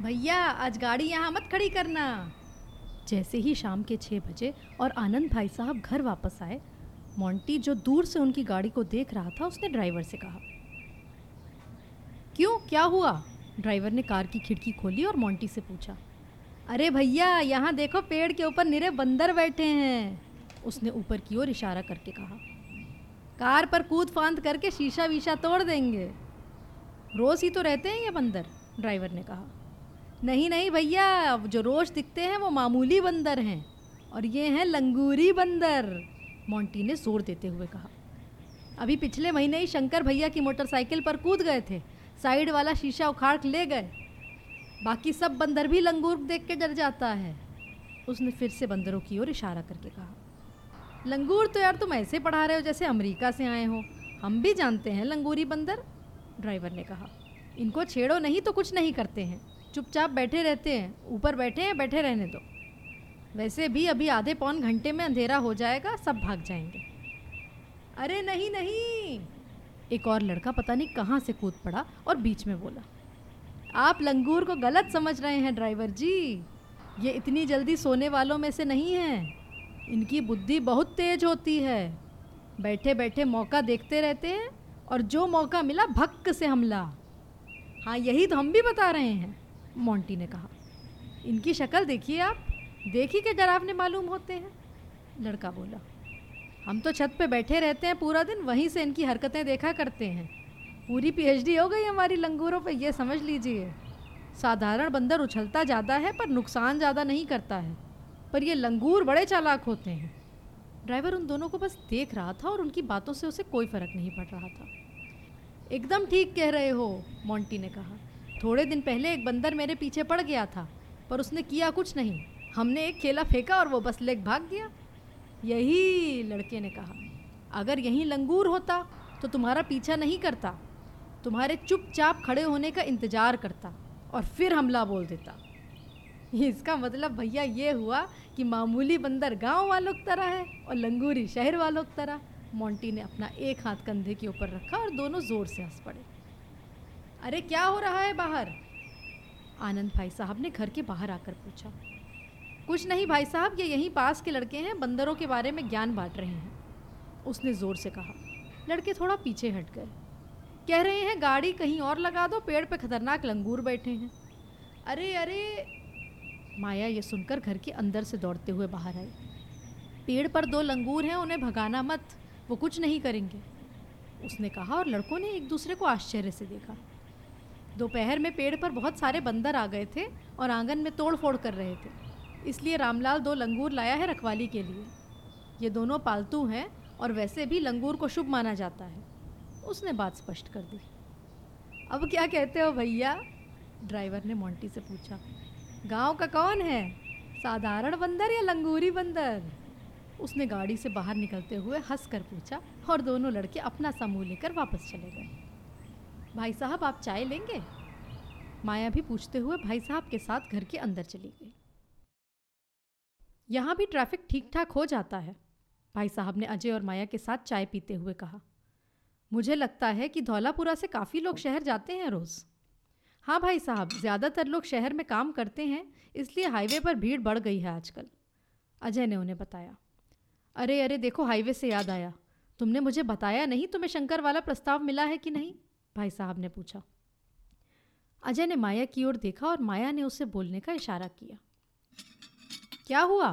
भैया, आज गाड़ी यहाँ मत खड़ी करना। जैसे ही शाम के छः बजे और आनंद भाई साहब घर वापस आए मोंटी जो दूर से उनकी गाड़ी को देख रहा था, उसने ड्राइवर से कहा, क्यों? क्या हुआ? ड्राइवर ने कार की खिड़की खोली और मोंटी से पूछा, अरे भैया, यहाँ देखो पेड़ के ऊपर निरे बंदर बैठे हैं। उसने ऊपर की ओर इशारा करके कहा, कार पर कूद फांद करके शीशा वीशा तोड़ देंगे। रोज़ ही तो रहते हैं ये बंदर, ड्राइवर ने कहा। नहीं नहीं भैया, जो रोज़ दिखते हैं वो मामूली बंदर हैं और ये हैं लंगूरी बंदर, मोंटी ने ज़ोर देते हुए कहा। अभी पिछले महीने ही शंकर भैया की मोटरसाइकिल पर कूद गए थे, साइड वाला शीशा उखाड़ ले गए। बाकी सब बंदर भी लंगूर देख के डर जाता है, उसने फिर से बंदरों की ओर इशारा करके कहा। लंगूर तो यार तुम ऐसे पढ़ा रहे हो जैसे अमेरिका से आए हो, हम भी जानते हैं लंगूरी बंदर, ड्राइवर ने कहा। इनको छेड़ो नहीं तो कुछ नहीं करते हैं। चुपचाप बैठे रहते हैं। ऊपर बैठे हैं, बैठे रहने दो। वैसे भी अभी आधे पौन घंटे में अंधेरा हो जाएगा, सब भाग जाएँगे। अरे नहीं नहीं। एक और लड़का पता नहीं कहाँ से कूद पड़ा और बीच में बोला, आप लंगूर को गलत समझ रहे हैं, ड्राइवर जी। ये इतनी जल्दी सोने वालों में से नहीं हैं। इनकी बुद्धि बहुत तेज होती है। बैठे बैठे मौका देखते रहते हैं और जो मौका मिला, भक्क से हमला। हाँ यही तो हम भी बता रहे हैं। मोंटी ने कहा, इनकी शक्ल देखिए आप, देखी के डरावने मालूम होते हैं। लड़का बोला, हम तो छत पे बैठे रहते हैं पूरा दिन, वहीं से इनकी हरकतें देखा करते हैं। पूरी पीएचडी हो गई हमारी लंगूरों पे, ये समझ लीजिए। साधारण बंदर उछलता ज़्यादा है, पर नुकसान ज़्यादा नहीं करता है। पर ये लंगूर बड़े चालाक होते हैं। ड्राइवर उन दोनों को बस देख रहा था और उनकी बातों से उसे कोई फ़र्क नहीं पड़ रहा था। एकदम ठीक कह रहे हो, मोंटी ने कहा थोड़े दिन पहले एक बंदर मेरे पीछे पड़ गया था, पर उसने किया कुछ नहीं। हमने एक खेला फेंका और वो बस लेग भाग गया। यही लड़के ने कहा, अगर यहीं लंगूर होता तो तुम्हारा पीछा नहीं करता। तुम्हारे चुपचाप खड़े होने का इंतज़ार करता और फिर हमला बोल देता। इसका मतलब भैया ये हुआ कि मामूली बंदर गाँव वालों की तरह है और लंगूरी शहर वालों की तरह। मोंटी ने अपना एक हाथ कंधे के ऊपर रखा और दोनों ज़ोर से हंस पड़े। अरे क्या हो रहा है बाहर? आनंद भाई साहब ने घर के बाहर आकर पूछा। कुछ नहीं भाई साहब, ये यहीं पास के लड़के हैं, बंदरों के बारे में ज्ञान बांट रहे हैं। उसने ज़ोर से कहा। लड़के थोड़ा पीछे हट गए। कह रहे हैं, गाड़ी कहीं और लगा दो, पेड़ पे खतरनाक लंगूर बैठे हैं। अरे अरे! माया ये सुनकर घर के अंदर से दौड़ते हुए बाहर आई। पेड़ पर दो लंगूर हैं, उन्हें भगाना मत, वो कुछ नहीं करेंगे। उसने कहा और लड़कों ने एक दूसरे को आश्चर्य से देखा। दोपहर में पेड़ पर बहुत सारे बंदर आ गए थे और आँगन में तोड़ फोड़ कर रहे थे। इसलिए रामलाल दो लंगूर लाया है रखवाली के लिए। ये दोनों पालतू हैं और वैसे भी लंगूर को शुभ माना जाता है। उसने बात स्पष्ट कर दी। अब क्या कहते हो भैया? ड्राइवर ने मोंटी से पूछा। गाँव का कौन है? साधारण बंदर या लंगूरी बंदर? उसने गाड़ी से बाहर निकलते हुए हंस कर पूछा और दोनों लड़के अपना समूह लेकर वापस चले गए। भाई साहब, आप चाय लेंगे? माया भी पूछते हुए भाई साहब के साथ घर के अंदर चली गई। यहाँ भी ट्रैफ़िक ठीक ठाक हो जाता है, भाई साहब ने अजय और माया के साथ चाय पीते हुए कहा। मुझे लगता है कि धौलापुरा से काफ़ी लोग शहर जाते हैं रोज़। हाँ भाई साहब, ज़्यादातर लोग शहर में काम करते हैं, इसलिए हाईवे पर भीड़ बढ़ गई है आजकल। अजय ने उन्हें बताया। अरे अरे, देखो हाईवे से याद आया। तुमने मुझे बताया नहीं, तुम्हें शंकर वाला प्रस्ताव मिला है कि नहीं? भाई साहब ने पूछा। अजय ने माया की ओर देखा और माया ने उसे बोलने का इशारा किया। क्या हुआ?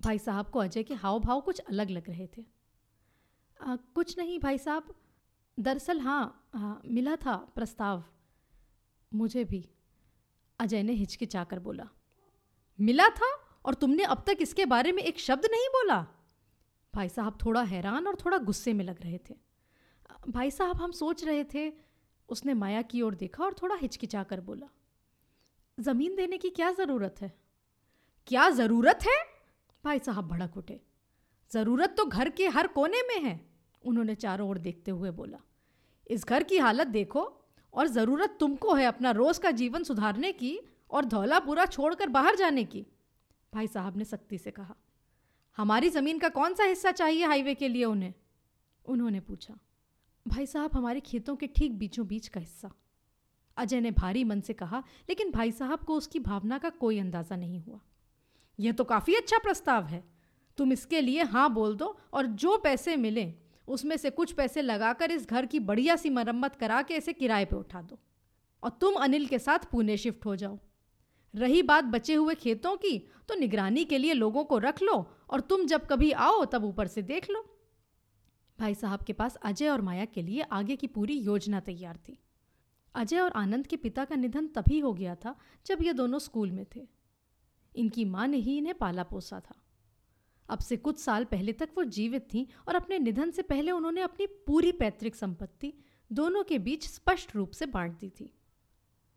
भाई साहब को अजय के हाव भाव कुछ अलग लग रहे थे। आ, कुछ नहीं भाई साहब। दरअसल हाँ हाँ मिला था प्रस्ताव। मुझे भी। अजय ने हिचकिचाकर बोला मिला था? और तुमने अब तक इसके बारे में एक शब्द नहीं बोला? भाई साहब थोड़ा हैरान और थोड़ा गुस्से में लग रहे थे। भाई साहब, हम सोच रहे थे। उसने माया की ओर देखा और थोड़ा हिचकिचा कर बोला, ज़मीन देने की क्या ज़रूरत है? क्या ज़रूरत है? भाई साहब भड़क उठे। ज़रूरत तो घर के हर कोने में है, उन्होंने चारों ओर देखते हुए बोला। इस घर की हालत देखो, और ज़रूरत तुमको है अपना रोज़ का जीवन सुधारने की और धौलापुरा छोड़कर बाहर जाने की, भाई साहब ने सख्ती से कहा। हमारी ज़मीन का कौन सा हिस्सा चाहिए हाईवे के लिए उन्हें? उन्होंने पूछा। भाई साहब, हमारे खेतों के ठीक बीचों बीच का हिस्सा। अजय ने भारी मन से कहा, लेकिन भाई साहब को उसकी भावना का कोई अंदाज़ा नहीं हुआ। यह तो काफ़ी अच्छा प्रस्ताव है। तुम इसके लिए हाँ बोल दो और जो पैसे मिले, उसमें से कुछ पैसे लगाकर इस घर की बढ़िया सी मरम्मत करा के इसे किराए पे उठा दो। और तुम अनिल के साथ पुणे शिफ्ट हो जाओ। रही बात बचे हुए खेतों की तो निगरानी के लिए लोगों को रख लो और तुम जब कभी आओ, तब ऊपर से देख लो। भाई साहब के पास अजय और माया के लिए आगे की पूरी योजना तैयार थी। अजय और आनंद के पिता का निधन तभी हो गया था जब ये दोनों स्कूल में थे। इनकी माँ ने ही इन्हें पाला पोसा था। अब से कुछ साल पहले तक वो जीवित थीं और अपने निधन से पहले उन्होंने अपनी पूरी पैतृक संपत्ति दोनों के बीच स्पष्ट रूप से बांट दी थी।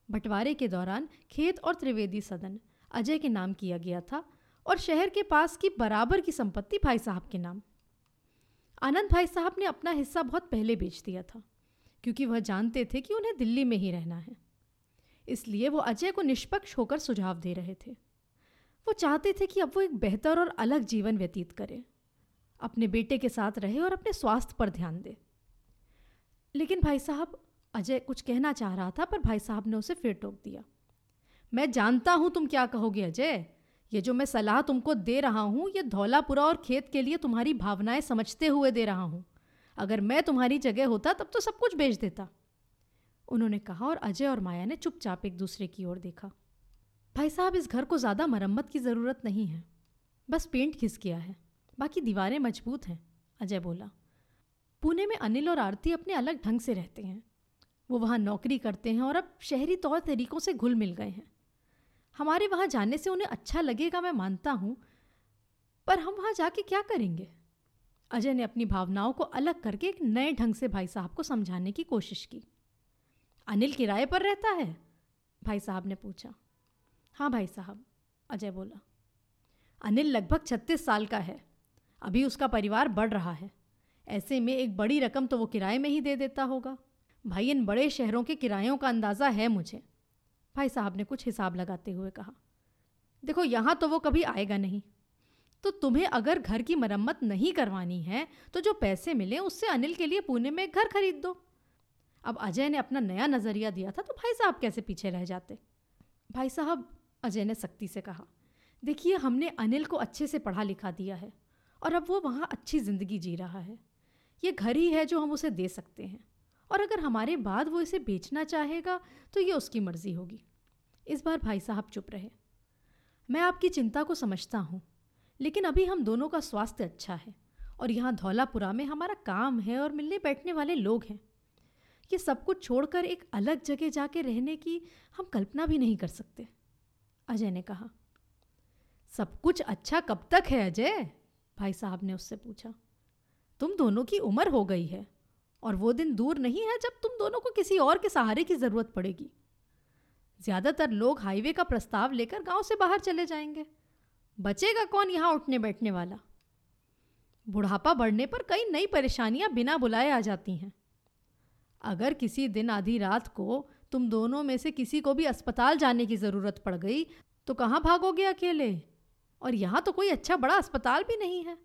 बंटवारे के दौरान खेत और त्रिवेदी सदन अजय के नाम किया गया था और शहर के पास की बराबर की संपत्ति भाई साहब के नाम। आनंद भाई साहब ने अपना हिस्सा बहुत पहले बेच दिया था, क्योंकि वह जानते थे कि उन्हें दिल्ली में ही रहना है। इसलिए वो अजय को निष्पक्ष होकर सुझाव दे रहे थे। वो चाहते थे कि अब वो एक बेहतर और अलग जीवन व्यतीत करे, अपने बेटे के साथ रहे और अपने स्वास्थ्य पर ध्यान दे। लेकिन भाई साहब, अजय कुछ कहना चाह रहा था, पर भाई साहब ने उसे फिर टोक दिया। मैं जानता हूँ तुम क्या कहोगे अजय ये जो मैं सलाह तुमको दे रहा हूँ, ये धौलापुरा और खेत के लिए तुम्हारी भावनाएँ समझते हुए दे रहा हूँ। अगर मैं तुम्हारी जगह होता, तब तो सब कुछ बेच देता। उन्होंने कहा और अजय और माया ने चुपचाप एक दूसरे की ओर देखा। भाई साहब, इस घर को ज़्यादा मरम्मत की ज़रूरत नहीं है। बस पेंट घिस गया है। बाकी दीवारें मज़बूत हैं, अजय बोला। पुणे में अनिल और आरती अपने अलग ढंग से रहते हैं। वो वहाँ नौकरी करते हैं और अब शहरी तौर तरीक़ों से घुल मिल गए हैं। हमारे वहाँ जाने से उन्हें अच्छा लगेगा, मैं मानता हूँ। पर हम वहाँ जाके क्या करेंगे? अजय ने अपनी भावनाओं को अलग करके एक नए ढंग से भाई साहब को समझाने की कोशिश की। अनिल किराए पर रहता है? भाई साहब ने पूछा। हाँ भाई साहब, अजय बोला। अनिल लगभग छत्तीस साल का है। अभी उसका परिवार बढ़ रहा है। ऐसे में एक बड़ी रकम तो वो किराए में ही दे देता होगा। भाई, इन बड़े शहरों के किरायों का अंदाज़ा है मुझे। भाई साहब ने कुछ हिसाब लगाते हुए कहा, देखो, यहाँ तो वो कभी आएगा नहीं। तो तुम्हें अगर घर की मरम्मत नहीं करवानी है तो जो पैसे मिले उससे अनिल के लिए पुणे में एक घर खरीद दो। अब अजय ने अपना नया नज़रिया दिया था तो भाई साहब कैसे पीछे रह जाते? भाई साहब, अजय ने सख्ती से कहा, देखिए, हमने अनिल को अच्छे से पढ़ा लिखा दिया है, और अब वो वहाँ अच्छी ज़िंदगी जी रहा है। ये घर ही है जो हम उसे दे सकते हैं, और अगर हमारे बाद वो इसे बेचना चाहेगा तो ये उसकी मर्ज़ी होगी। इस बार भाई साहब चुप रहे। मैं आपकी चिंता को समझता हूँ, लेकिन अभी हम दोनों का स्वास्थ्य अच्छा है और यहाँ धौलापुरा में हमारा काम है और मिलने बैठने वाले लोग हैं। ये सब कुछ छोड़कर एक अलग जगह जाके रहने की हम कल्पना भी नहीं कर सकते, अजय ने कहा। सब कुछ अच्छा कब तक है अजय? भाई साहब ने उससे पूछा। तुम दोनों की उम्र हो गई है और वो दिन दूर नहीं है जब तुम दोनों को किसी और के सहारे की ज़रूरत पड़ेगी। ज़्यादातर लोग हाईवे का प्रस्ताव लेकर गाँव से बाहर चले जाएँगे। बचेगा कौन यहाँ उठने बैठने वाला? बुढ़ापा बढ़ने पर कई नई परेशानियाँ बिना बुलाए आ जाती हैं। अगर किसी दिन आधी रात को तुम दोनों में से किसी को भी अस्पताल जाने की ज़रूरत पड़ गई तो कहाँ भागोगे अकेले? और यहाँ तो कोई अच्छा बड़ा अस्पताल भी नहीं है।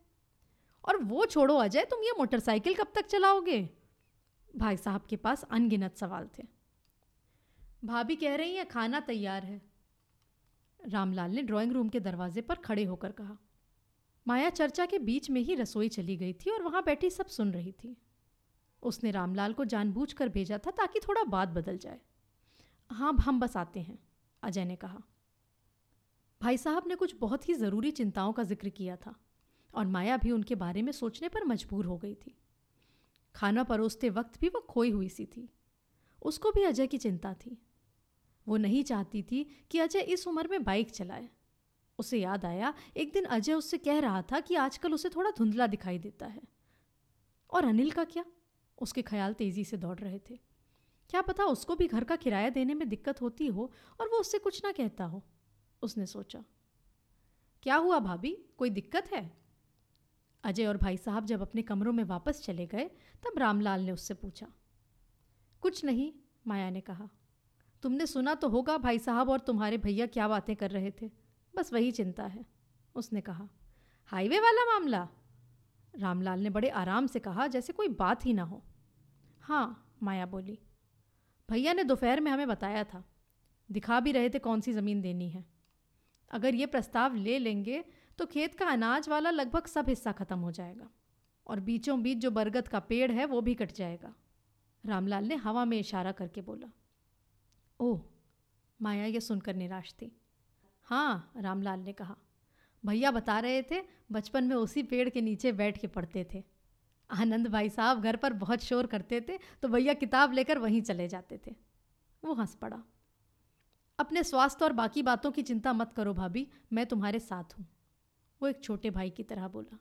और वो छोड़ो अजय, तुम ये मोटरसाइकिल कब तक चलाओगे? भाई साहब के पास अनगिनत सवाल थे। भाभी कह रही हैं खाना तैयार है. रामलाल ने ड्राइंग रूम के दरवाजे पर खड़े होकर कहा। माया चर्चा के बीच में ही रसोई चली गई थी और वहाँ बैठी सब सुन रही थी। उसने रामलाल को जानबूझकर भेजा था ताकि थोड़ा बात बदल जाए। हाँ हम बस आते हैं, अजय ने कहा। भाई साहब ने कुछ बहुत ही ज़रूरी चिंताओं का ज़िक्र किया था और माया भी उनके बारे में सोचने पर मजबूर हो गई थी। खाना परोसते वक्त भी वो खोई हुई सी थी। उसको भी अजय की चिंता थी। वो नहीं चाहती थी कि अजय इस उम्र में बाइक चलाए। उसे याद आया, एक दिन अजय उससे कह रहा था कि आजकल उसे थोड़ा धुंधला दिखाई देता है। और अनिल का क्या? उसके ख्याल तेज़ी से दौड़ रहे थे। क्या पता उसको भी घर का किराया देने में दिक्कत होती हो और वो उससे कुछ ना कहता हो, उसने सोचा। क्या हुआ भाभी? कोई दिक्कत है? अजय और भाई साहब जब अपने कमरों में वापस चले गए, तब रामलाल ने उससे पूछा। कुछ नहीं, माया ने कहा। तुमने सुना तो होगा भाई साहब और तुम्हारे भैया क्या बातें कर रहे थे। बस वही चिंता है, उसने कहा। हाईवे वाला मामला? रामलाल ने बड़े आराम से कहा, जैसे कोई बात ही ना हो। हाँ माया बोली। भैया ने दोपहर में हमें बताया था। दिखा भी रहे थे कौन सी ज़मीन देनी है। अगर ये प्रस्ताव ले लेंगे तो खेत का अनाज वाला लगभग सब हिस्सा ख़त्म हो जाएगा। और बीचों बीच जो बरगद का पेड़ है, वो भी कट जाएगा। रामलाल ने हवा में इशारा करके बोला। ओह, माया ये सुनकर निराश थी। हाँ रामलाल ने कहा, भैया बता रहे थे, बचपन में उसी पेड़ के नीचे बैठ के पढ़ते थे। आनंद भाई साहब घर पर बहुत शोर करते थे तो भैया किताब लेकर वहीं चले जाते थे। वो हंस पड़ा। अपने स्वास्थ्य और बाकी बातों की चिंता मत करो भाभी, मैं तुम्हारे साथ हूँ। वो एक छोटे भाई की तरह बोला।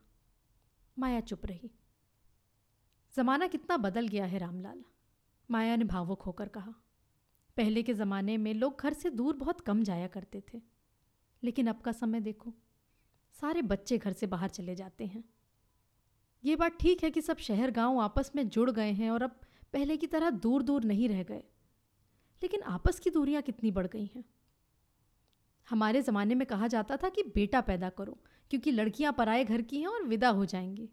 माया चुप रही। ज़माना कितना बदल गया है रामलाल, माया ने भावुक होकर कहा। पहले के ज़माने में लोग घर से दूर बहुत कम जाया करते थे। लेकिन अब का समय देखो, सारे बच्चे घर से बाहर चले जाते हैं। ये बात ठीक है कि सब शहर गाँव आपस में जुड़ गए हैं और अब पहले की तरह दूर दूर नहीं रह गए। लेकिन आपस की दूरियाँ कितनी बढ़ गई हैं। हमारे ज़माने में कहा जाता था कि बेटा पैदा करो, क्योंकि लड़कियाँ पराए घर की हैं और विदा हो जाएँगी।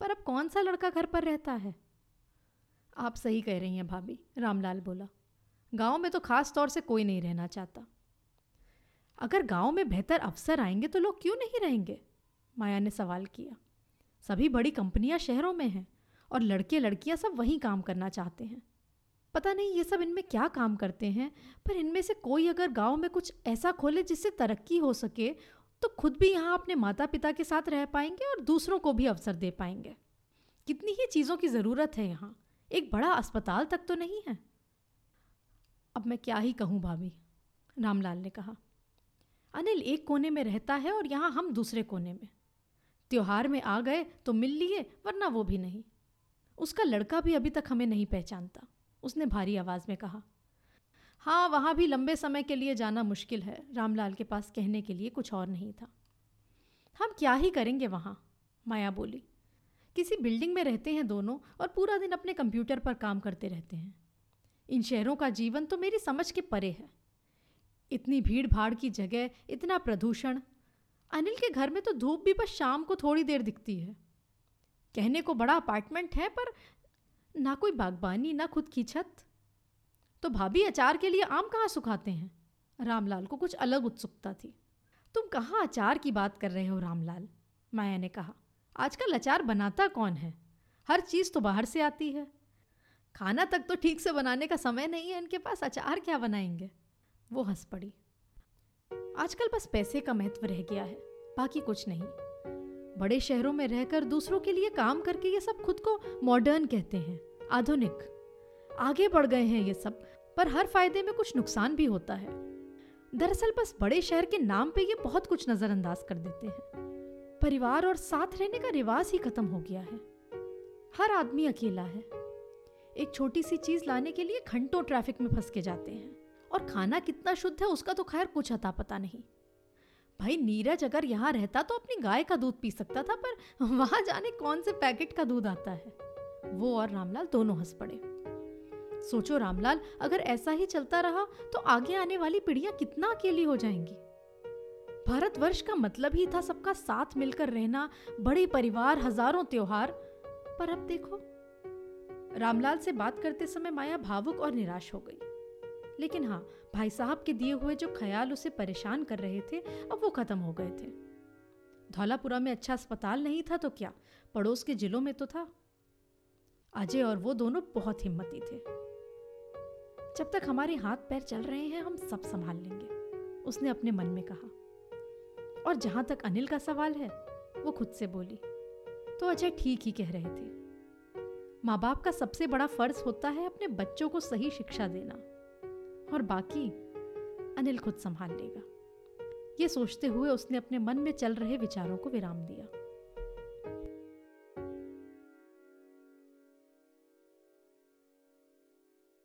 पर अब कौन सा लड़का घर पर रहता है? आप सही कह रही हैं भाभी, रामलाल बोला। गाँव में तो खास तौर से कोई नहीं रहना चाहता। अगर गाँव में बेहतर अवसर आएँगे तो लोग क्यों नहीं रहेंगे? माया ने सवाल किया। सभी बड़ी कंपनियाँ शहरों में हैं और लड़के लड़कियाँ सब वहीं काम करना चाहते हैं। पता नहीं ये सब इनमें क्या काम करते हैं, पर इनमें से कोई अगर गाँव में कुछ ऐसा खोले जिससे तरक्की हो सके तो खुद भी यहाँ अपने माता पिता के साथ रह पाएँगे और दूसरों को भी अवसर दे पाएँगे। कितनी ही चीज़ों की ज़रूरत है यहाँ। एक बड़ा अस्पताल तक तो नहीं है। अब मैं क्या ही कहूँ भाभी? रामलाल ने कहा। अनिल एक कोने में रहता है और यहाँ हम दूसरे कोने में। त्योहार में आ गए तो मिल लिए, वरना वो भी नहीं। उसका लड़का भी अभी तक हमें नहीं पहचानता। उसने भारी आवाज़ में कहा। हाँ वहाँ भी लंबे समय के लिए जाना मुश्किल है। रामलाल के पास कहने के लिए कुछ और नहीं था। हम क्या ही करेंगे वहाँ? माया बोली। किसी बिल्डिंग में रहते हैं दोनों और पूरा दिन अपने कंप्यूटर पर काम करते रहते हैं। इन शहरों का जीवन तो मेरी समझ के परे है। इतनी भीड़ भाड़ की जगह, इतना प्रदूषण। अनिल के घर में तो धूप भी बस शाम को थोड़ी देर दिखती है। कहने को बड़ा अपार्टमेंट है, पर ना कोई बागबानी, ना खुद की छत। तो भाभी अचार के लिए आम कहाँ सुखाते हैं? रामलाल को कुछ अलग उत्सुकता थी। तुम कहाँ अचार की बात कर रहे हो, रामलाल? माया ने कहा। आजकल अचार बनाता कौन है? हर चीज़ तो बाहर से आती है। खाना तक तो ठीक से बनाने का समय नहीं है इनके पास, अचार क्या बनाएँगे? वो हंस पड़ी। आजकल बस पैसे का महत्व रह गया है, बाकी कुछ नहीं। बड़े शहरों में रहकर दूसरों के लिए काम करके ये सब खुद को मॉडर्न कहते हैं, आधुनिक। आगे बढ़ गए हैं ये सब, पर हर फ़ायदे में कुछ नुकसान भी होता है। दरअसल बस बड़े शहर के नाम पे ये बहुत कुछ नजरअंदाज कर देते हैं। परिवार और साथ रहने का रिवाज ही खत्म हो गया है। हर आदमी अकेला है। एक छोटी सी चीज़ लाने के लिए घंटों ट्रैफ़िक में फंस के जाते हैं। और खाना कितना शुद्ध है, उसका तो खैर कुछ अता पता नहीं। भाई, नीरज अगर यहाँ रहता तो अपनी गाय का दूध पी सकता था, पर वहाँ जाने कौन से पैकेट का दूध आता है? वो और रामलाल दोनों हंस पड़े। सोचो रामलाल, अगर ऐसा ही चलता रहा तो आगे आने वाली पीढ़ियाँ कितना अकेली हो जाएँगी? भारतवर्ष का मतलब ही था सबका साथ मिलकर रहना, बड़े परिवार, हज़ारों त्योहार। पर अब देखो रामलाल से बात करते समय माया भावुक और निराश हो गई। लेकिन हाँ भाई साहब के दिए हुए जो ख्याल उसे परेशान कर रहे थे, अब वो खत्म हो गए थे। धौलापुरा में अच्छा अस्पताल नहीं था तो क्या? पड़ोस के जिलों में तो था। अजय और वो दोनों बहुत हिम्मती थे। जब तक हमारे हाथ पैर चल रहे हैं, हम सब संभाल लेंगे, उसने अपने मन में कहा। और जहाँ तक अनिल का सवाल है, वो खुद से बोली। तो अजय ठीक ही कह रहे थे। माँ बाप का सबसे बड़ा फ़र्ज़ होता है अपने बच्चों को सही शिक्षा देना और बाकी अनिल खुद संभाल लेगा। ये सोचते हुए उसने अपने मन में चल रहे विचारों को विराम दिया।